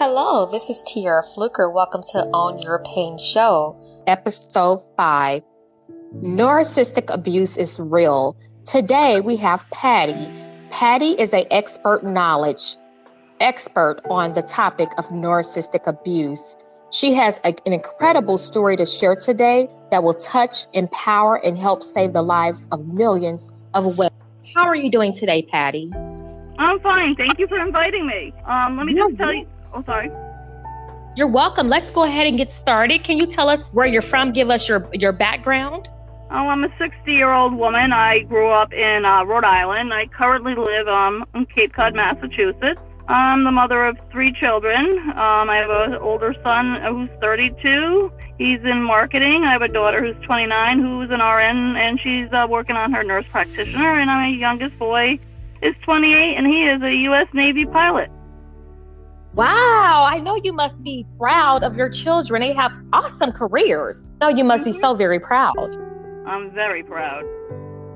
Hello, this is Tiara Fluker. Welcome to Own Your Pain Show. Episode 5 Narcissistic Abuse is Real. Today we have Patty. Patty is an expert knowledge, expert on the topic of narcissistic abuse. She has a, an incredible story to share today that will touch, empower, and help save the lives of millions of women. How are you doing today, Patty? I'm fine. Thank you for inviting me. Um, let me just tell you. Oh, sorry. You're welcome. Let's go ahead and get started. Can you tell us where you're from? Give us your your background. Oh, I'm a 60 year old woman. I grew up in uh, Rhode Island. I currently live um, in Cape Cod, Massachusetts. I'm the mother of three children. Um, I have an older son who's 32. He's in marketing. I have a daughter who's 29 who's an RN and she's uh, working on her nurse practitioner. And my youngest boy is 28 and he is a U.S. Navy pilot. Wow, I know you must be proud of your children. They have awesome careers. No, you must be so very proud. I'm very proud.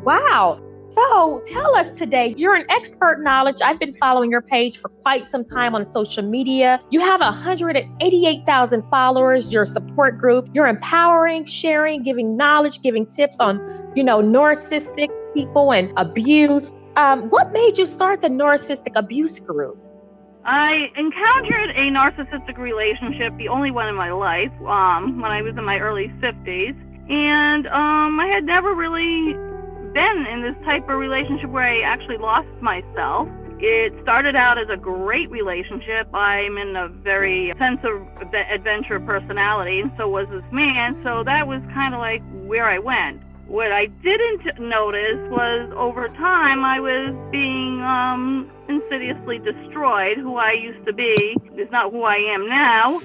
Wow. So tell us today, you're an expert knowledge. I've been following your page for quite some time on social media. You have 188,000 followers, your support group. You're empowering, sharing, giving knowledge, giving tips on, you know, narcissistic people and abuse. Um, what made you start the narcissistic abuse group? I encountered a narcissistic relationship, the only one in my life, um, when I was in my early 50s. And um, I had never really been in this type of relationship where I actually lost myself. It started out as a great relationship. I'm in a very sense of adventure personality, and so was this man. So that was kind of like where I went. What I didn't notice was over time I was being um, insidiously destroyed. Who I used to be is not who I am now.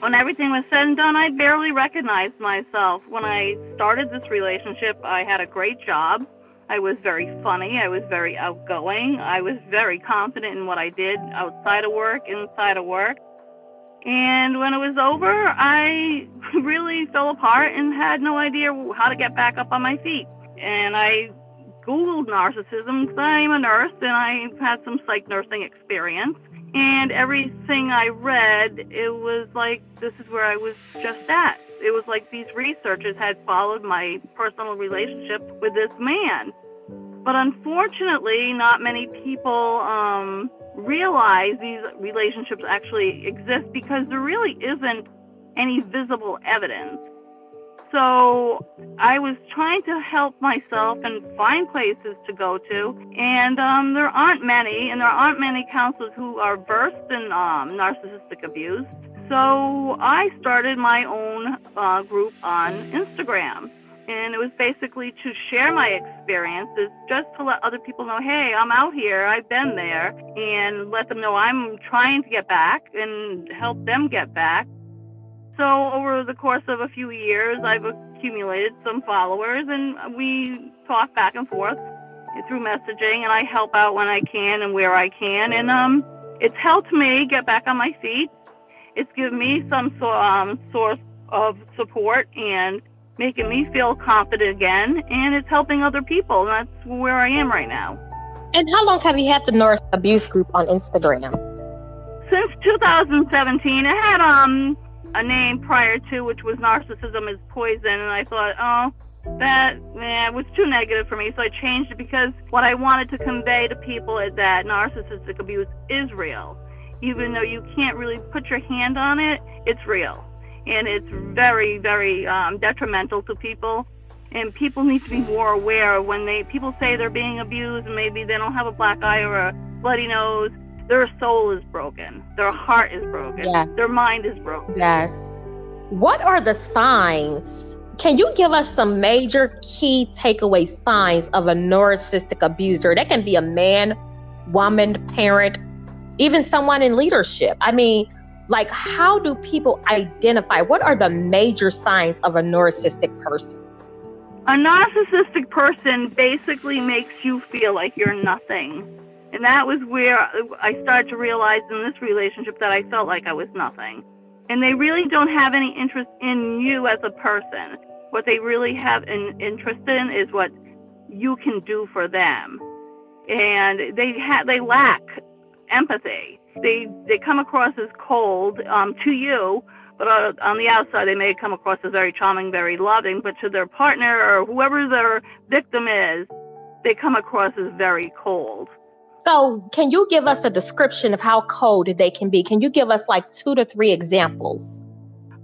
When everything was said and done, I barely recognized myself. When I started this relationship, I had a great job. I was very funny. I was very outgoing. I was very confident in what I did outside of work, inside of work. And when it was over, I really fell apart and had no idea how to get back up on my feet. And I Googled narcissism because I'm a nurse and I've had some psych nursing experience. And everything I read, it was like this is where I was just at. It was like these researchers had followed my personal relationship with this man. But unfortunately, not many people um, realize these relationships actually exist because there really isn't any visible evidence. So I was trying to help myself and find places to go to, and um, there aren't many, and there aren't many counselors who are versed in um, narcissistic abuse. So I started my own uh, group on Instagram. And it was basically to share my experiences, just to let other people know, hey, I'm out here, I've been there, and let them know I'm trying to get back and help them get back. So over the course of a few years, I've accumulated some followers, and we talk back and forth through messaging, and I help out when I can and where I can, and um, it's helped me get back on my feet. It's given me some so, um, source of support and making me feel confident again, and it's helping other people. And that's where I am right now. And how long have you had the Narc Abuse Group on Instagram? Since 2017. I had um a name prior to, which was narcissism is poison, and I thought, oh, that man was too negative for me, so I changed it because what I wanted to convey to people is that narcissistic abuse is real. Even though you can't really put your hand on it, it's real. And it's very, very um, detrimental to people. And people need to be more aware when they people say they're being abused and maybe they don't have a black eye or a bloody nose their soul is broken, their heart is broken, yeah. their mind is broken. Yes. What are the signs? Can you give us some major key takeaway signs of a narcissistic abuser? That can be a man, woman, parent, even someone in leadership. I mean, like, how do people identify? What are the major signs of a narcissistic person? A narcissistic person basically makes you feel like you're nothing and that was where I started to realize in this relationship that I felt like I was nothing. And they really don't have any interest in you as a person. What they really have an interest in is what you can do for them. And they ha- they lack empathy. they they come across as cold um, to you, but on the outside they may come across as very charming, very loving. But to their partner or whoever their victim is, they come across as very cold. So, can you give us a description of how cold they can be? Can you give us like two to three examples?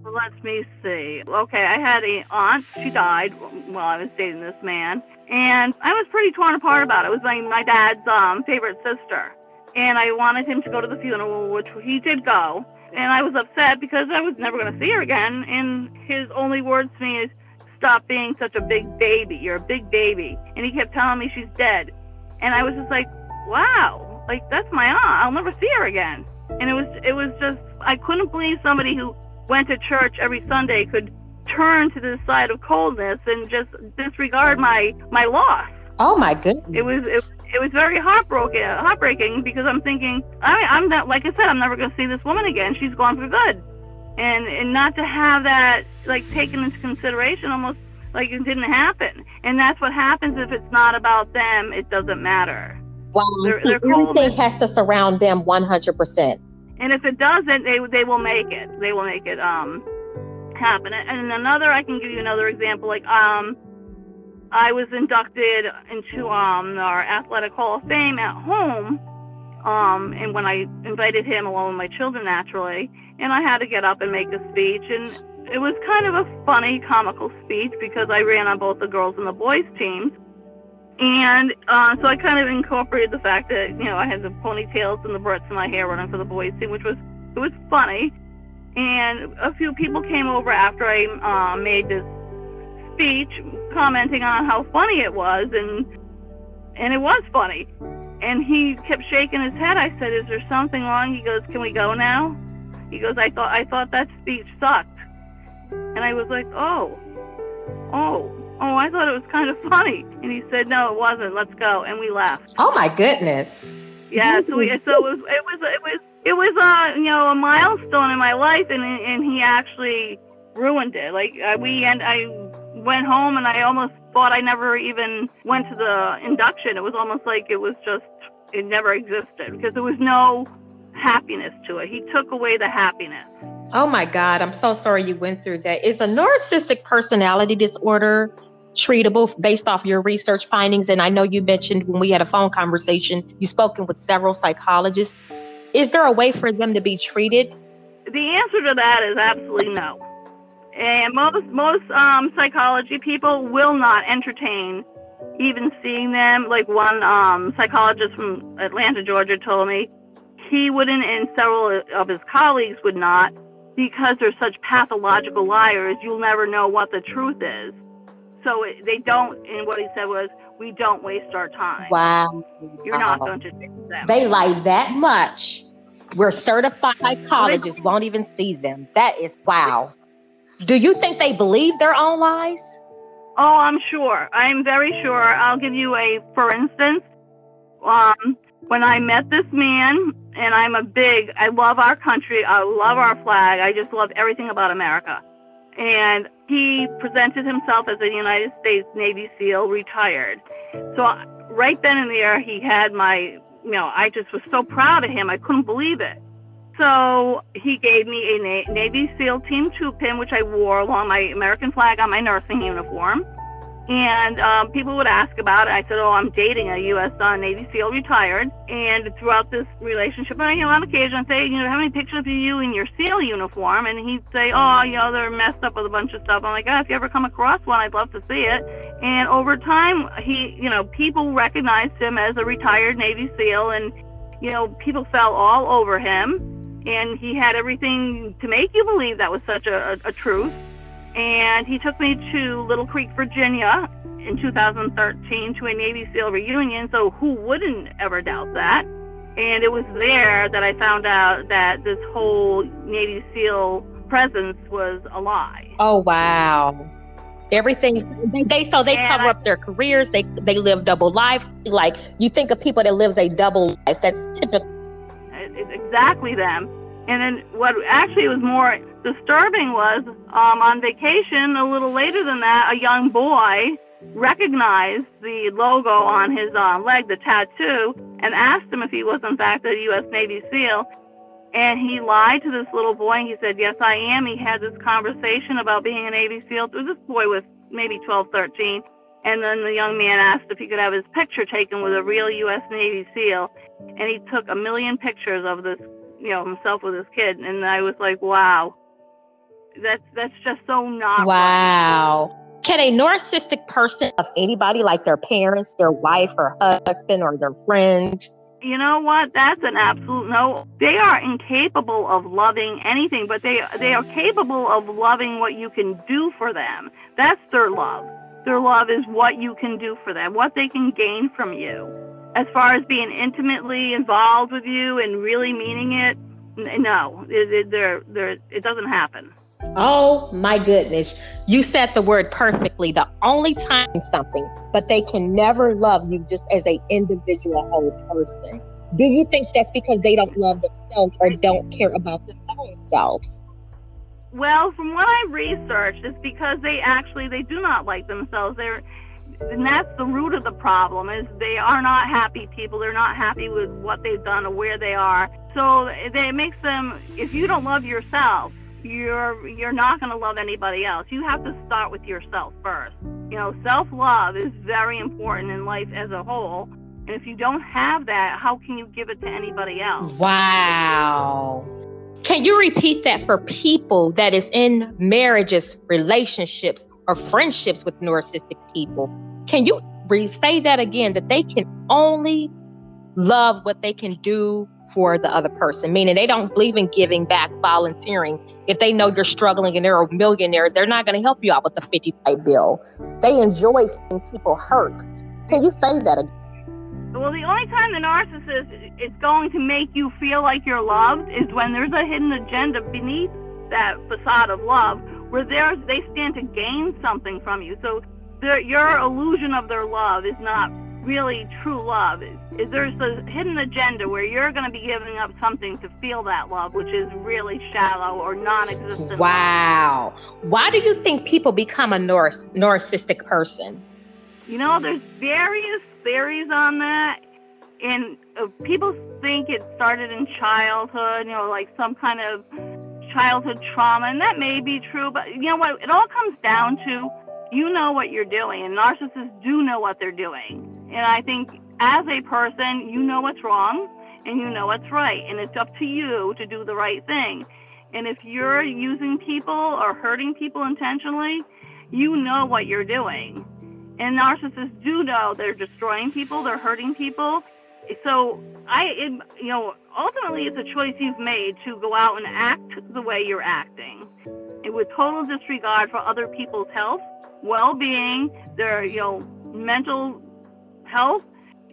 Let me see. Okay, I had a aunt. She died while I was dating this man, and I was pretty torn apart about it. It was my my dad's um, favorite sister, and I wanted him to go to the funeral, which he did go. And I was upset because I was never going to see her again. And his only words to me is, "Stop being such a big baby. You're a big baby." And he kept telling me she's dead, and I was just like, "Wow, like that's my aunt. I'll never see her again." And it was it was just I couldn't believe somebody who went to church every Sunday could turn to the side of coldness and just disregard my my loss. Oh my goodness! It was it, it was very heartbroken, heartbreaking because I'm thinking I I'm not like I said I'm never going to see this woman again. She's gone for good, and and not to have that like taken into consideration almost like it didn't happen. And that's what happens if it's not about them. It doesn't matter. They're, they're everything has to surround them 100 percent. And if it doesn't, they they will make it. They will make it um happen. And another, I can give you another example. Like um, I was inducted into um our athletic hall of fame at home. Um, and when I invited him along with my children, naturally, and I had to get up and make a speech, and it was kind of a funny, comical speech because I ran on both the girls and the boys teams. And uh, so I kind of incorporated the fact that you know I had the ponytails and the barrettes in my hair running for the boys team, which was it was funny. And a few people came over after I uh, made this speech, commenting on how funny it was, and and it was funny. And he kept shaking his head. I said, "Is there something wrong?" He goes, "Can we go now?" He goes, "I thought I thought that speech sucked," and I was like, "Oh, oh." Oh, I thought it was kind of funny. And he said, no, it wasn't. Let's go. And we left. Oh my goodness. Yeah. So we, so it was, it was, it was, it was, uh, you know, a milestone in my life. And, and he actually ruined it. Like we, and I went home and I almost thought I never even went to the induction. It was almost like it was just, it never existed because there was no happiness to it. He took away the happiness. Oh my God, I'm so sorry you went through that. Is a narcissistic personality disorder treatable based off your research findings? And I know you mentioned when we had a phone conversation, you've spoken with several psychologists. Is there a way for them to be treated? The answer to that is absolutely no. And most most um, psychology people will not entertain even seeing them. Like one um, psychologist from Atlanta, Georgia, told me he wouldn't, and several of his colleagues would not, because they're such pathological liars. You'll never know what the truth is. So they don't, and what he said was, we don't waste our time. Wow. You're not going to fix them. They lie that much. We're certified colleges won't even see them. That is wow. Do you think they believe their own lies? Oh, I'm sure. I'm very sure. I'll give you a, for instance, um, when I met this man, and I'm a big, I love our country, I love our flag, I just love everything about America. And he presented himself as a United States Navy SEAL retired. So right then and there, he had my, you know, I just was so proud of him. I couldn't believe it. So he gave me a Navy SEAL Team 2 pin, which I wore along my American flag on my nursing uniform. And um, people would ask about it. I said, "Oh, I'm dating a U.S. Uh, Navy SEAL retired." And throughout this relationship, I, you know, on occasion, I'd say, "You know, how many pictures of you in your SEAL uniform?" And he'd say, "Oh, you know, they're messed up with a bunch of stuff." I'm like, "Oh, if you ever come across one, I'd love to see it." And over time, he, you know, people recognized him as a retired Navy SEAL, and you know, people fell all over him. And he had everything to make you believe that was such a, a, a truth and he took me to Little Creek, Virginia in 2013 to a Navy SEAL reunion. So who wouldn't ever doubt that? And it was there that I found out that this whole Navy SEAL presence was a lie. Oh wow. Everything they, they so they and cover I, up their careers, they they live double lives. Like you think of people that lives a double life. That's typical. It's exactly them. And then what actually was more disturbing was um, on vacation a little later than that, a young boy recognized the logo on his uh, leg, the tattoo, and asked him if he was in fact a U.S. Navy SEAL. And he lied to this little boy and he said, Yes, I am. He had this conversation about being a Navy SEAL. This boy was maybe 12, 13. And then the young man asked if he could have his picture taken with a real U.S. Navy SEAL. And he took a million pictures of this, you know, himself with his kid. And I was like, wow, that's that's just so not. Wow. Right. Can a narcissistic person of anybody like their parents, their wife or husband or their friends? You know what? That's an absolute no. They are incapable of loving anything, but they they are capable of loving what you can do for them. That's their love. Their love is what you can do for them, what they can gain from you. As far as being intimately involved with you and really meaning it, no, it, it, they're, they're, it doesn't happen. Oh my goodness. You said the word perfectly. The only time something, but they can never love you just as an individual whole person. Do you think that's because they don't love themselves or don't care about themselves? Well, from what I researched, it's because they actually they do not like themselves. They're and that's the root of the problem is they are not happy people. They're not happy with what they've done or where they are. So it makes them if you don't love yourself, you're you're not going to love anybody else. You have to start with yourself first. You know, self-love is very important in life as a whole. And if you don't have that, how can you give it to anybody else? Wow. Can you repeat that for people that is in marriages, relationships, or friendships with narcissistic people? Can you re- say that again? That they can only love what they can do for the other person, meaning they don't believe in giving back, volunteering. If they know you're struggling and they're a millionaire, they're not going to help you out with the 50 bill. They enjoy seeing people hurt. Can you say that again? Well, the only time the narcissist is going to make you feel like you're loved is when there's a hidden agenda beneath that facade of love, where they stand to gain something from you. So your illusion of their love is not really true love is, is there's a hidden agenda where you're going to be giving up something to feel that love, which is really shallow or non-existent. Wow. Love. Why do you think people become a narciss- narcissistic person? You know, there's various theories on that. And uh, people think it started in childhood, you know, like some kind of childhood trauma. And that may be true. But you know what? It all comes down to you know what you're doing. And narcissists do know what they're doing. And I think as a person, you know what's wrong and you know what's right. And it's up to you to do the right thing. And if you're using people or hurting people intentionally, you know what you're doing. And narcissists do know they're destroying people, they're hurting people. So I, it, you know, ultimately it's a choice you've made to go out and act the way you're acting, and with total disregard for other people's health, well-being, their, you know, mental health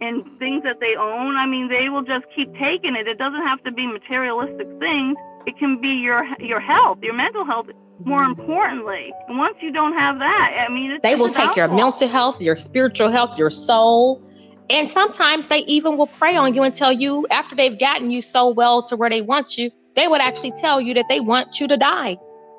and things that they own. I mean, they will just keep taking it. It doesn't have to be materialistic things. It can be your your health, your mental health. More importantly, and once you don't have that, I mean, they will take your mental health, your spiritual health, your soul, and sometimes they even will prey on you and tell you after they've gotten you so well to where they want you, they would actually tell you that they want you to die.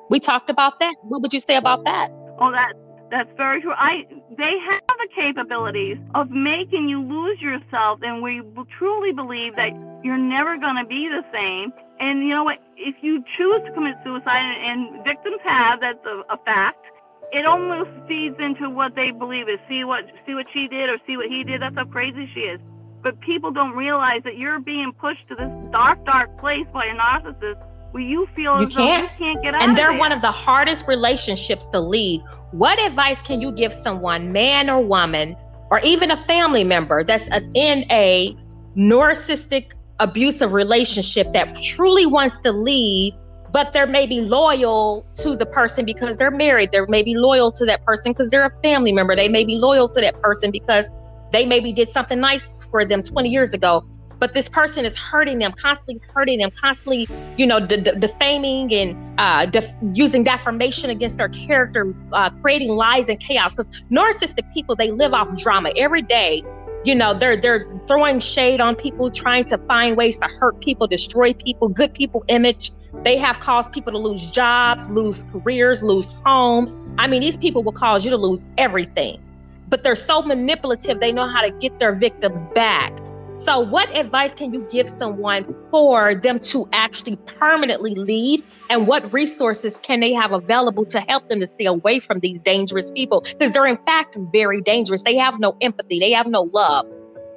We talked about that. What would you say about that? Oh, that that's very true. I they have the capabilities of making you lose yourself, and we truly believe that you're never going to be the same. And you know what? If you choose to commit suicide, and victims have, that's a, a fact. It almost feeds into what they believe is see what see what she did or see what he did. That's how crazy she is. But people don't realize that you're being pushed to this dark, dark place by a narcissist where you feel you can't, you can't get out. And they're one of the hardest relationships to lead. What advice can you give someone, man or woman, or even a family member that's in a narcissistic abusive relationship that truly wants to leave, but they're maybe loyal to the person because they're married. They may be loyal to that person because they're a family member. They may be loyal to that person because they maybe did something nice for them 20 years ago but this person is hurting them, constantly hurting them, constantly, you know, de- de- defaming and uh, def- using defamation against their character, uh, creating lies and chaos. Because narcissistic people, they live off drama every day. You know, they're they're throwing shade on people, trying to find ways to hurt people, destroy people, good people image. They have caused people to lose jobs, lose careers, lose homes. I mean, these people will cause you to lose everything. But they're so manipulative, they know how to get their victims back So, what advice can you give someone for them to actually permanently leave? And what resources can they have available to help them to stay away from these dangerous people? Because they're, in fact, very dangerous. They have no empathy, they have no love.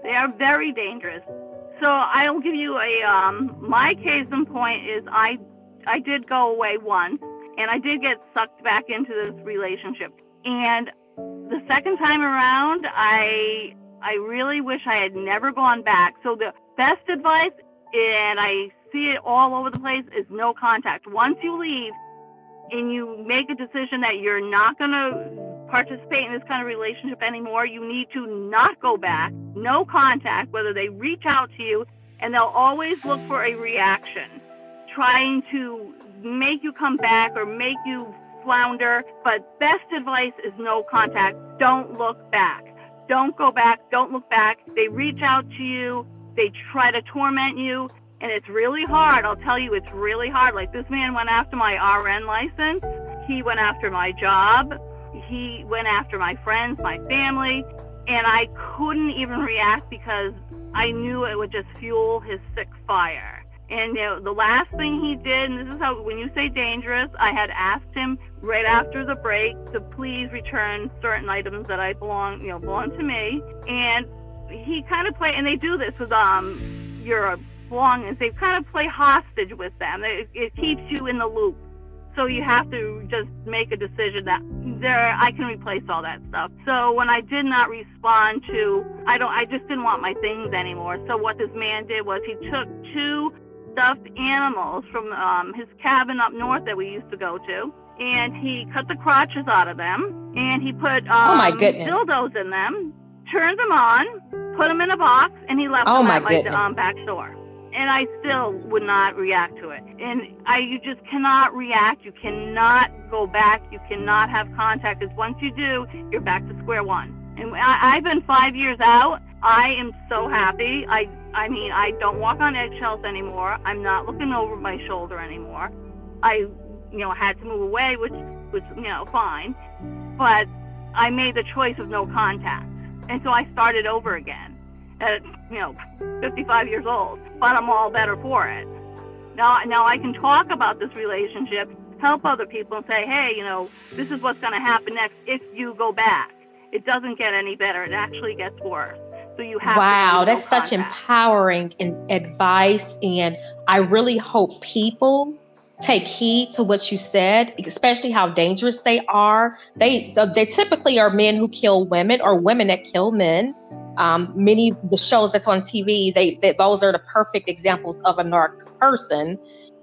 They are very dangerous. So, I'll give you a, um, my case in point is I, I did go away once and I did get sucked back into this relationship. And the second time around, I I really wish I had never gone back. So the best advice, and I see it all over the place, is no contact. Once you leave and you make a decision that you're not going to participate in this kind of relationship anymore, you need to not go back. No contact, whether they reach out to you, and they'll always look for a reaction, trying to make you come back or make you flounder. But best advice is no contact. Don't look back. Don't go back. Don't look back. They reach out to you. They try to torment you. And it's really hard. I'll tell you, it's really hard. Like this man went after my RN license. He went after my job. He went after my friends, my family. And I couldn't even react because I knew it would just fuel his sick fire. And you know, the last thing he did, and this is how when you say dangerous, I had asked him right after the break to please return certain items that I belong, you know, belong to me. And he kind of play, and they do this with um your belongings. They kind of play hostage with them. It, it keeps you in the loop. So you have to just make a decision that there I can replace all that stuff. So when I did not respond to I don't I just didn't want my things anymore. So what this man did was he took two stuffed animals from um, his cabin up north that we used to go to. And he cut the crotches out of them, and he put um, oh my goodness. dildos in them, turned them on, put them in a box, and he left oh them my at like goodness. the um, back door. And I still would not react to it. And I, you just cannot react. You cannot go back. You cannot have contact. Because once you do, you're back to square one. And I, I've been five years out. I am so happy. I I mean, I don't walk on eggshells anymore. I'm not looking over my shoulder anymore. I, you know, had to move away, which was, you know, fine. But I made the choice of no contact. And so I started over again at, you know, 55 years old. But I'm all better for it. Now, now I can talk about this relationship, help other people, and say, hey, you know, this is what's going to happen next if you go back. It doesn't get any better. It actually gets worse. So you have wow, that's no such empowering in advice. And I really hope people take heed to what you said, especially how dangerous they are. They so they typically are men who kill women or women that kill men. Um, many the shows that's on TV, they, they those are the perfect examples of a narc person.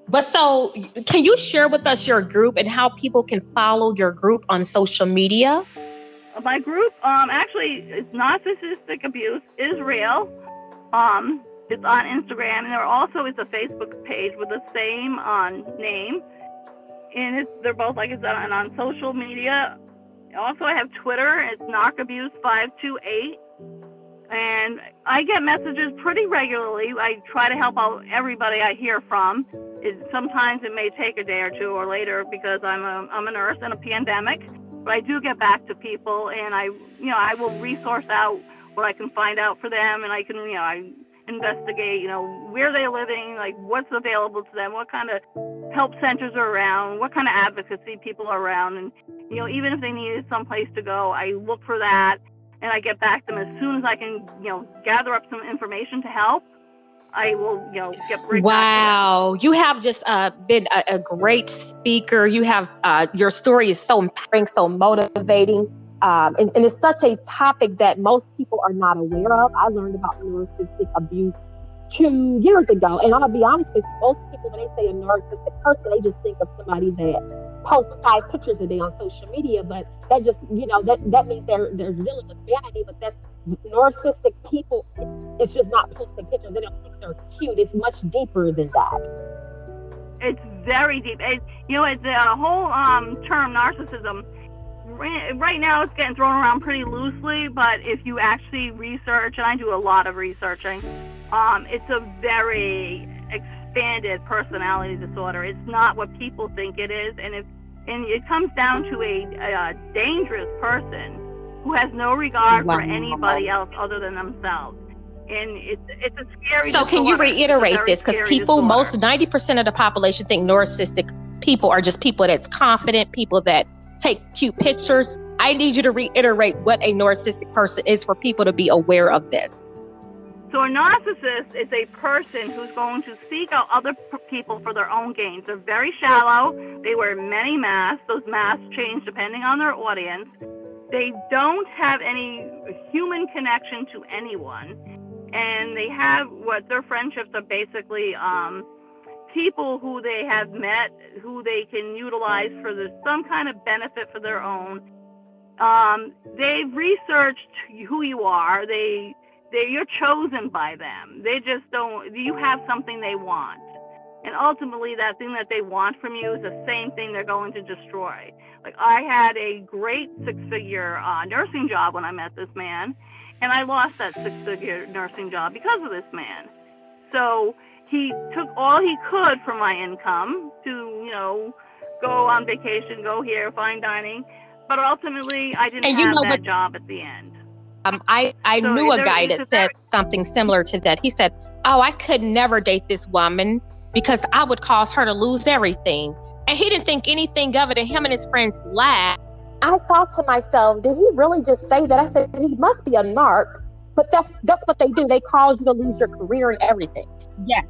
But so, can you share with us your group and how people can follow your group on social media? My group um actually it's narcissistic abuse is real. Um it's on instagram and there also is a facebook page with the same um, name. And it's they're both like I said on, on social media. Also i have twitter it's narcabuse 528 and i get messages pretty regularly. I try to help out everybody i hear from. It, sometimes it may take a day or two or later because i'm a, I'm a nurse in a pandemic but I do get back to people, and I, you know, I will resource out what I can find out for them, and I can, you know, I investigate, you know, where they're living, like what's available to them, what kind of help centers are around, what kind of advocacy people are around, and you know, even if they needed some place to go, I look for that, and I get back to them as soon as I can, you know, gather up some information to help. I will, you know, get right wow, you have just uh, been a, a, great speaker. You have uh, your story is so empowering, so motivating, um, and, and, it's such a topic that most people are not aware of. I learned about narcissistic abuse two years ago, and I'll be honest with you, most people when they say a narcissistic person, they just think of somebody that posts five pictures a day on social media. But that just, you know, that that means they're they're dealing with vanity, but that's narcissistic people, it's just not posting pictures. They don't think they're cute. It's much deeper than that. It's very deep. It, you know, it's a whole um, term, narcissism. Right now, it's getting thrown around pretty loosely, but if you actually research, and I do a lot of researching, um, it's a very expanded personality disorder. It's not what people think it is, and if and it comes down to a, a dangerous person who has no regard wow. for anybody else other than themselves. and it's it's a scary. So can you reiterate this? Because people, disorder. most ninety percent of the population think narcissistic people are just people that's confident, people that take cute pictures. I need you to reiterate what a narcissistic person is for people to be aware of this. So a narcissist is a person who's going to seek out other people for their own gains. They're very shallow. They wear many masks. Those masks change depending on their audience. They don't have any human connection to anyone. And they have what their friendships are basically um, people who they have met, who they can utilize for the, some kind of benefit for their own. Um, they've researched who you are. They they you're chosen by them. They just don't. You have something they want, and ultimately that thing that they want from you is the same thing they're going to destroy. Like I had a great six-figure uh, nursing job when I met this man, and I lost that six-figure nursing job because of this man. So he took all he could from my income to you know go on vacation, go here, fine dining, but ultimately I didn't and have that job at the end. Um, I, I so knew a guy that said something similar to that. He said, Oh, I could never date this woman because I would cause her to lose everything. And he didn't think anything of it. And him and his friends laughed. I thought to myself, did he really just say that? I said, he must be a narc. But that's that's what they do. They cause you to lose your career and everything. Yes.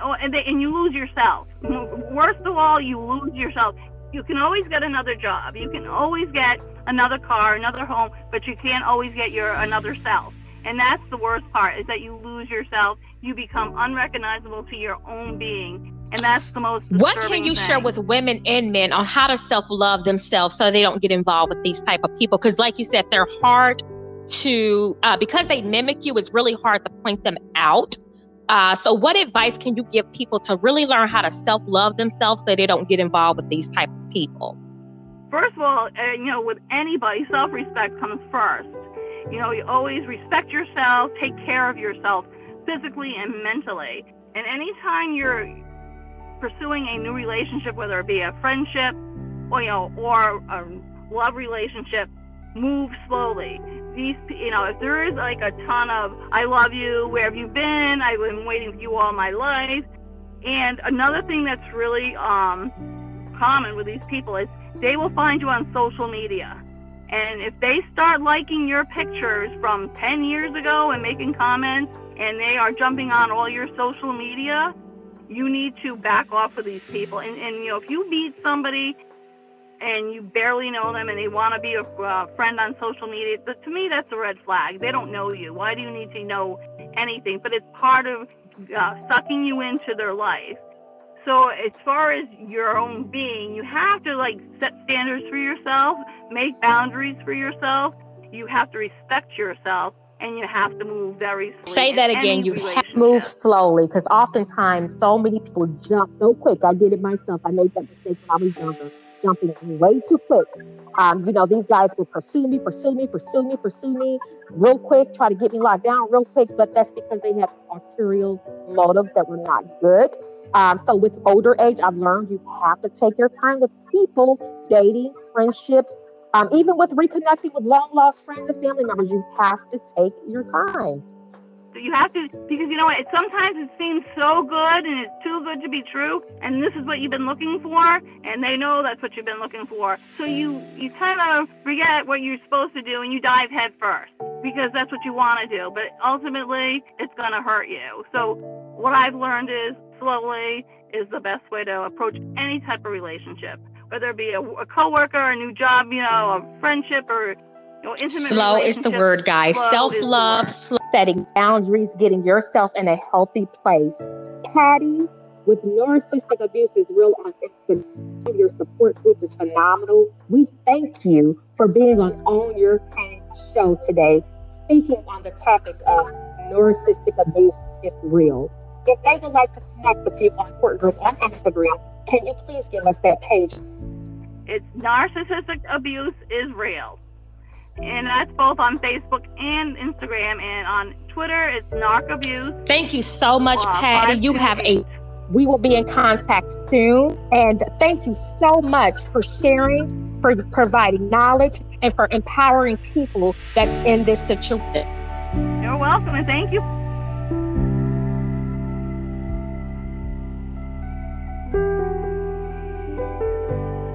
Oh, and, they, and you lose yourself. Worst of all, you lose yourself. You can always get another job. You can always get another car, another home, but you can't always get your another self. And that's the worst part is that you lose yourself. You become unrecognizable to your own being. And that's the most What can you thing. share with women and men on how to self-love themselves so they don't get involved with these type of people? Because like you said, they're hard to uh, because they mimic you, it's really hard to point them out. Uh, so what advice can you give people to really learn how to self-love themselves so they don't get involved with these type of people? first of all, uh, you know, with anybody, self respect comes first. You know, you always respect yourself, take care of yourself physically and mentally. And anytime you're pursuing a new relationship, whether it be a friendship or, you know, or a love relationship, move slowly. These, you know, if there is like a ton of "I love you," where have you been? I've been waiting for you all my life. And another thing that's really um, common with these people is they will find you on social media. And if they start liking your pictures from 10 years ago and making comments, and they are jumping on all your social media, you need to back off of these people. And, and you know, if you meet somebody and you barely know them and they want to be a uh, friend on social media, to me, that's a red flag. They don't know you. Why do you need to know anything? But it's part of uh, sucking you into their life. So as far as your own being, you have to like set standards for yourself, make boundaries for yourself. You have to respect yourself and you have to move very slowly. Say that again. You have to move slowly because oftentimes so many people jump so quick. I did it myself. I made that mistake when I was younger, jumping way too quick. Um, you know, these guys will pursue me, pursue me, pursue me, pursue me real quick, try to get me locked down real quick, but that's because they have ulterior motives that were not good. Um, so with older age, I've learned you have to take your time with people, dating, friendships, um, even with reconnecting with long lost friends and family members. You have to take your time. You have to because you know what? Sometimes it seems so good and it's too good to be true, and this is what you've been looking for, and they know that's what you've been looking for. So you you kind of forget what you're supposed to do and you dive head first because that's what you want to do. But ultimately, it's to hurt you. So what I've learned is slowly is the best way to approach any type of relationship, whether it be a, a coworker, a new job, you know, a friendship, or you know, intimate. Slow is the word, guys. Self love, setting boundaries, getting yourself in a healthy place. Patty with narcissistic abuse is real on Instagram. Your support group is phenomenal. We thank you for being on Own Your Pain show today, speaking on the topic of narcissistic abuse is real. If they would like to connect with you on Support Group on Instagram, can you please give us that page? It's Narcissistic Abuse is Real. And that's both on Facebook and Instagram. And on Twitter, it's Narc Abuse. Thank you so much, uh, Patty. You have a. We will be in contact soon. And thank you so much for sharing, for providing knowledge, and for empowering people that's in this situation. You're welcome. And thank you